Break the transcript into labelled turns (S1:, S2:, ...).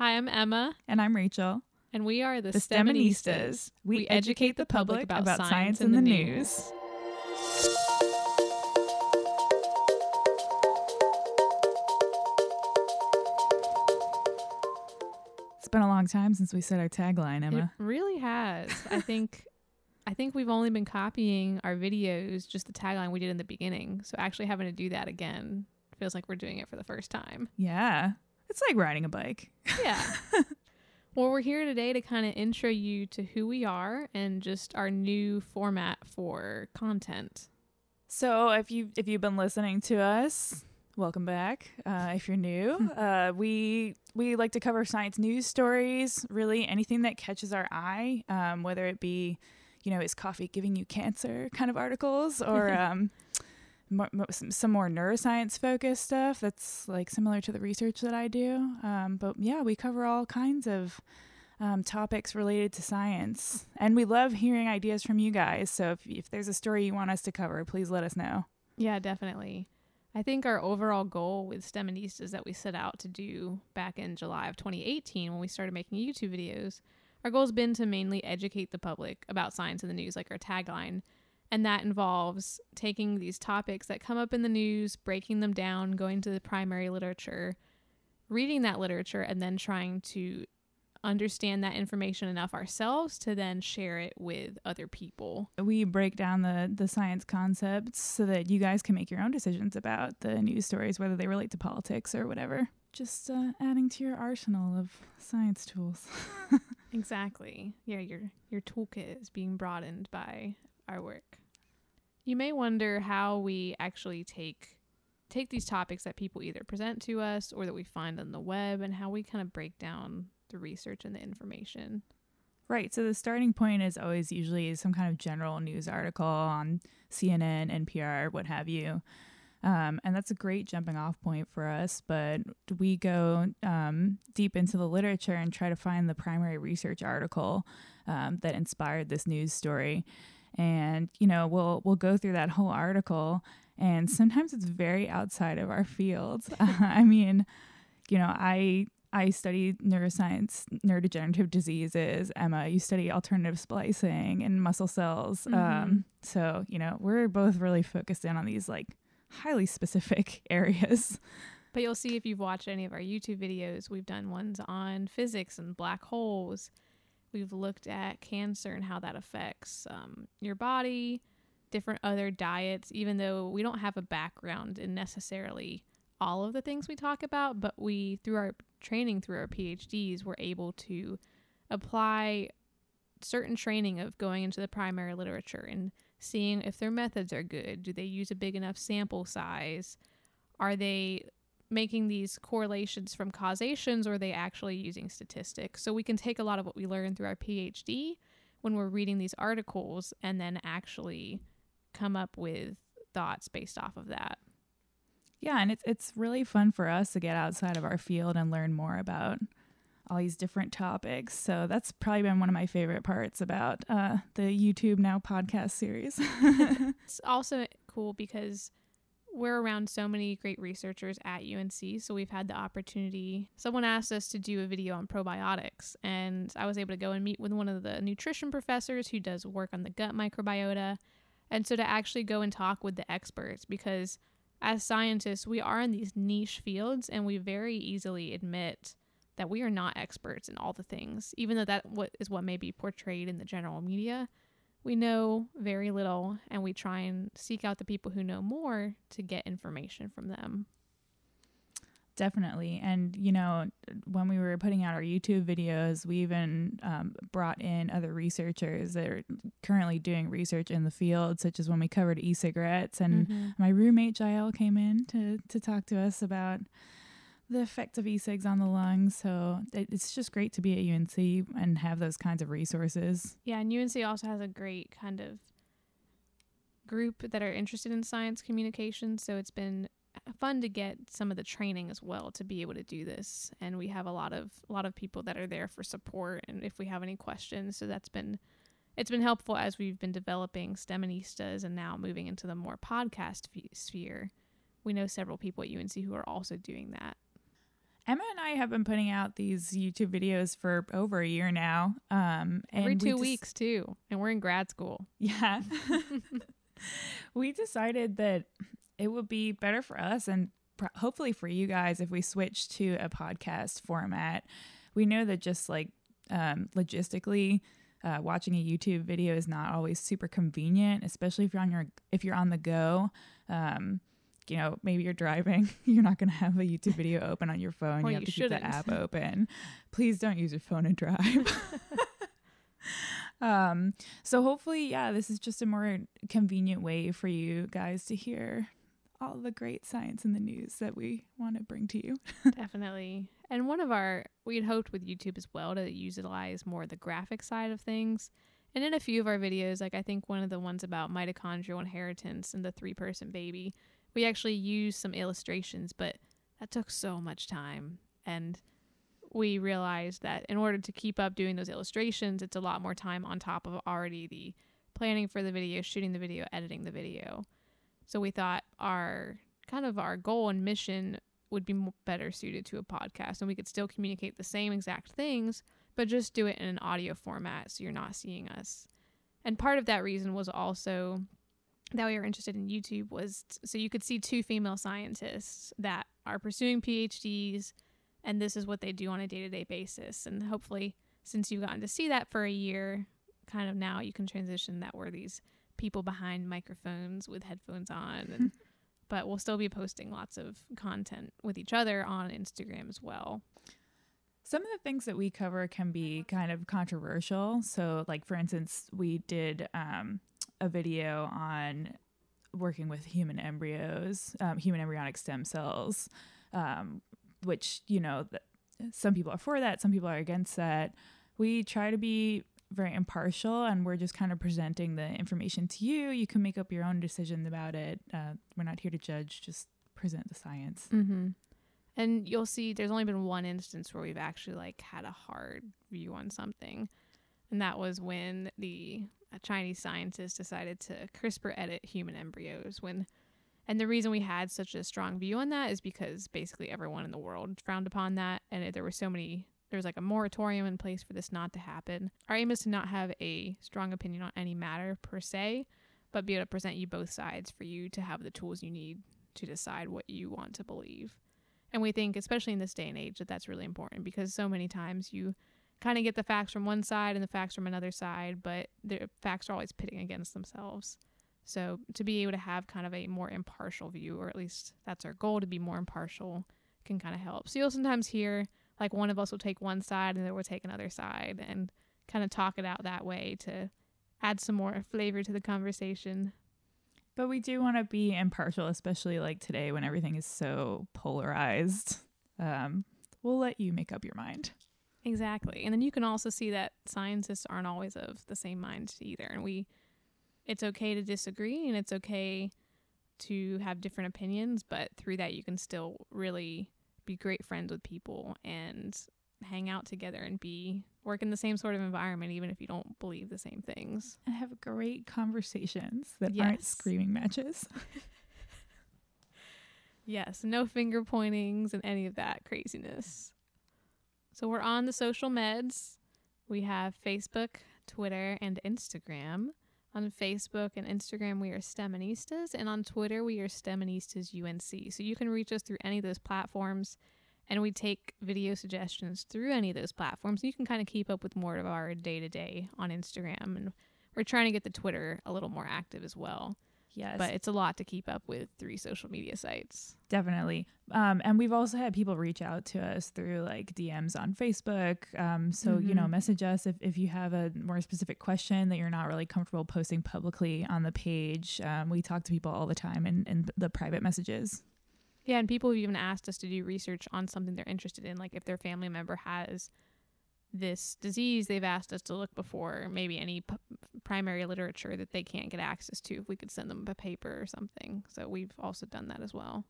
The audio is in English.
S1: Hi, I'm Emma,
S2: And I'm Rachel.
S1: and we are the,
S2: The STEMistas. We, educate the public about, science and the news. It's been a long time since we said our tagline, Emma.
S1: It really has. I think I think we've only been copying our videos, just the tagline we did in the beginning. So actually having to do that again feels like we're doing it for the first time.
S2: Yeah. It's like riding a bike.
S1: Yeah. well, we're here today to kind of intro you to who we are and just our new format for content.
S2: So if you if you've been listening to us, welcome back. Uh, if you're new, uh, we we like to cover science news stories. Really, anything that catches our eye, um, whether it be, you know, is coffee giving you cancer kind of articles, or um, some, more neuroscience focused stuff that's like similar to the research that I do. Um, but yeah, we cover all kinds of um, topics related to science. And we love hearing ideas from you guys. So if, if there's a story you want us to cover, please let us know.
S1: Yeah, definitely. I think our overall goal with STEM and East is that we set out to do back in July of 2018 when we started making YouTube videos, our goal has been to mainly educate the public about science in the news, like our tagline. And that involves taking these topics that come up in the news, breaking them down, going to the primary literature, reading that literature, and then trying to understand that information enough ourselves to then share it with other people.
S2: We break down the, the science concepts so that you guys can make your own decisions about the news stories, whether they relate to politics or whatever. Just uh, adding to your arsenal of science tools.
S1: Exactly. Yeah, your your toolkit is being broadened by our work. You may wonder how we actually take take these topics that people either present to us or that we find on the web and how we kind of break down the research and the information.
S2: Right. So the starting point is always usually some kind of general news article on CNN, NPR, what have you. Um, and that's a great jumping off point for us. But we go um, deep into the literature and try to find the primary research article um, that inspired this news story. And you know, we'll we'll go through that whole article, and sometimes it's very outside of our field. I mean, you know, I I study neuroscience, neurodegenerative diseases. Emma, you study alternative splicing and muscle cells.
S1: Mhm.
S2: Um, so you know, we're both really focused in on these like highly specific areas.
S1: But you'll see if you've watched any of our YouTube videos, we've done ones on physics and black holes. We've looked at cancer and how that affects um, your body, different other diets, even though we don't have a background in necessarily all of the things we talk about, but we, through our training, through our PhDs, we're able to apply certain training of going into the primary literature and seeing if their methods are good. Do they use a big enough sample size? Are they making these correlations from causations or are they actually using statistics? So we can take a lot of what we learn through our PhD when we're reading these articles and then actually come up with thoughts based off of that.
S2: Yeah, and it's it's really fun for us to get outside of our field and learn more about all these different topics. So that's probably been one of my favorite parts about uh, the YouTube Now podcast series.
S1: It's also cool because we're around so many great researchers at UNC. So we've had the opportunity. Someone asked us to do a video on probiotics, and I was able to go and meet with one of the nutrition professors who does work on the gut microbiota. And so to actually go and talk with the experts, because as scientists, we are in these niche fields and we very easily admit that we are not experts in all the things, even though that is what may be portrayed in the general media we know very little and we try and seek out the people who know more to get information from them.
S2: Definitely. And, you know, when we were putting out our YouTube videos, we even um, brought in other researchers that are currently doing research in the field, such as when we covered e cigarettes. And my roommate Jael came in to, to talk to us about the effects of e-cigs on the lungs. So it's just great to be at UNC and have those kinds of resources.
S1: Yeah, and UNC also has a great kind of group that are interested in science communication. So it's been fun to get some of the training as well to be able to do this. And we have a lot of a lot of people that are there for support and if we have any questions. So that's been it's been helpful as we've been developing STEMistas and now moving into the more podcast sphere. We know several people at UNC who are also doing that.
S2: Emma and I have been putting out these YouTube videos for over a year now. Um,
S1: Every
S2: and we
S1: two
S2: just-
S1: weeks too, and we're in grad school.
S2: Yeah. we decided that it would be better for us and pro- hopefully for you guys if we switch to a podcast format. We know that just like um, logistically, uh, watching a YouTube video is not always super convenient, especially if you're on your if you're on the go. Um, you know, maybe you're driving, you're not going to have a YouTube video open on your phone.
S1: Or
S2: you have
S1: you
S2: to keep
S1: shouldn't.
S2: the app open. Please don't use your phone and drive. um, so hopefully, yeah, this is just a more convenient way for you guys to hear all the great science in the news that we want to bring to you.
S1: Definitely. And one of our, we had hoped with YouTube as well to utilize more the graphic side of things. And in a few of our videos, like I think one of the ones about mitochondrial inheritance and the three person baby, we actually used some illustrations, but that took so much time. And we realized that in order to keep up doing those illustrations, it's a lot more time on top of already the planning for the video, shooting the video, editing the video. So we thought our kind of our goal and mission would be better suited to a podcast and we could still communicate the same exact things but just do it in an audio format so you're not seeing us and part of that reason was also that we were interested in youtube was t- so you could see two female scientists that are pursuing phds and this is what they do on a day-to-day basis and hopefully since you've gotten to see that for a year kind of now you can transition that we're these people behind microphones with headphones on and but we'll still be posting lots of content with each other on Instagram as well.
S2: Some of the things that we cover can be kind of controversial. So, like for instance, we did um, a video on working with human embryos, um, human embryonic stem cells, um, which you know, some people are for that, some people are against that. We try to be very impartial, and we're just kind of presenting the information to you. You can make up your own decisions about it. Uh, we're not here to judge; just present the science.
S1: Mm-hmm. And you'll see there's only been one instance where we've actually like had a hard view on something, and that was when the Chinese scientist decided to CRISPR edit human embryos. When and the reason we had such a strong view on that is because basically everyone in the world frowned upon that, and there were so many. There was like a moratorium in place for this not to happen. Our aim is to not have a strong opinion on any matter per se, but be able to present you both sides for you to have the tools you need to decide what you want to believe. And we think, especially in this day and age, that that's really important because so many times you kind of get the facts from one side and the facts from another side, but the facts are always pitting against themselves. So to be able to have kind of a more impartial view, or at least that's our goal to be more impartial, can kind of help. So you'll sometimes hear like one of us will take one side and then we'll take another side and kind of talk it out that way to add some more flavor to the conversation.
S2: But we do want to be impartial, especially like today when everything is so polarized. Um, we'll let you make up your mind.
S1: Exactly. And then you can also see that scientists aren't always of the same mind either. And we it's okay to disagree and it's okay to have different opinions, but through that you can still really be great friends with people and hang out together and be work in the same sort of environment even if you don't believe the same things.
S2: And have great conversations that aren't screaming matches.
S1: Yes, no finger pointings and any of that craziness. So we're on the social meds. We have Facebook, Twitter, and Instagram. On Facebook and Instagram, we are STEManistas, and on Twitter, we are STEManistas UNC. So you can reach us through any of those platforms, and we take video suggestions through any of those platforms. You can kind of keep up with more of our day to day on Instagram, and we're trying to get the Twitter a little more active as well.
S2: Yes,
S1: But it's a lot to keep up with three social media sites.
S2: definitely. Um, and we've also had people reach out to us through like DMs on Facebook. Um, so you know,
S1: Mhm.
S2: message us if if you have a more specific question that you're not really comfortable posting publicly on the page. Um, we talk to people all the time in in the private messages.
S1: Yeah, and people have even asked us to do research on something they're interested in. Like if their family member has this disease, they've asked us to look before maybe any p- primary literature that they can't get access to. If we could send them a paper or something. So we've also done that as well.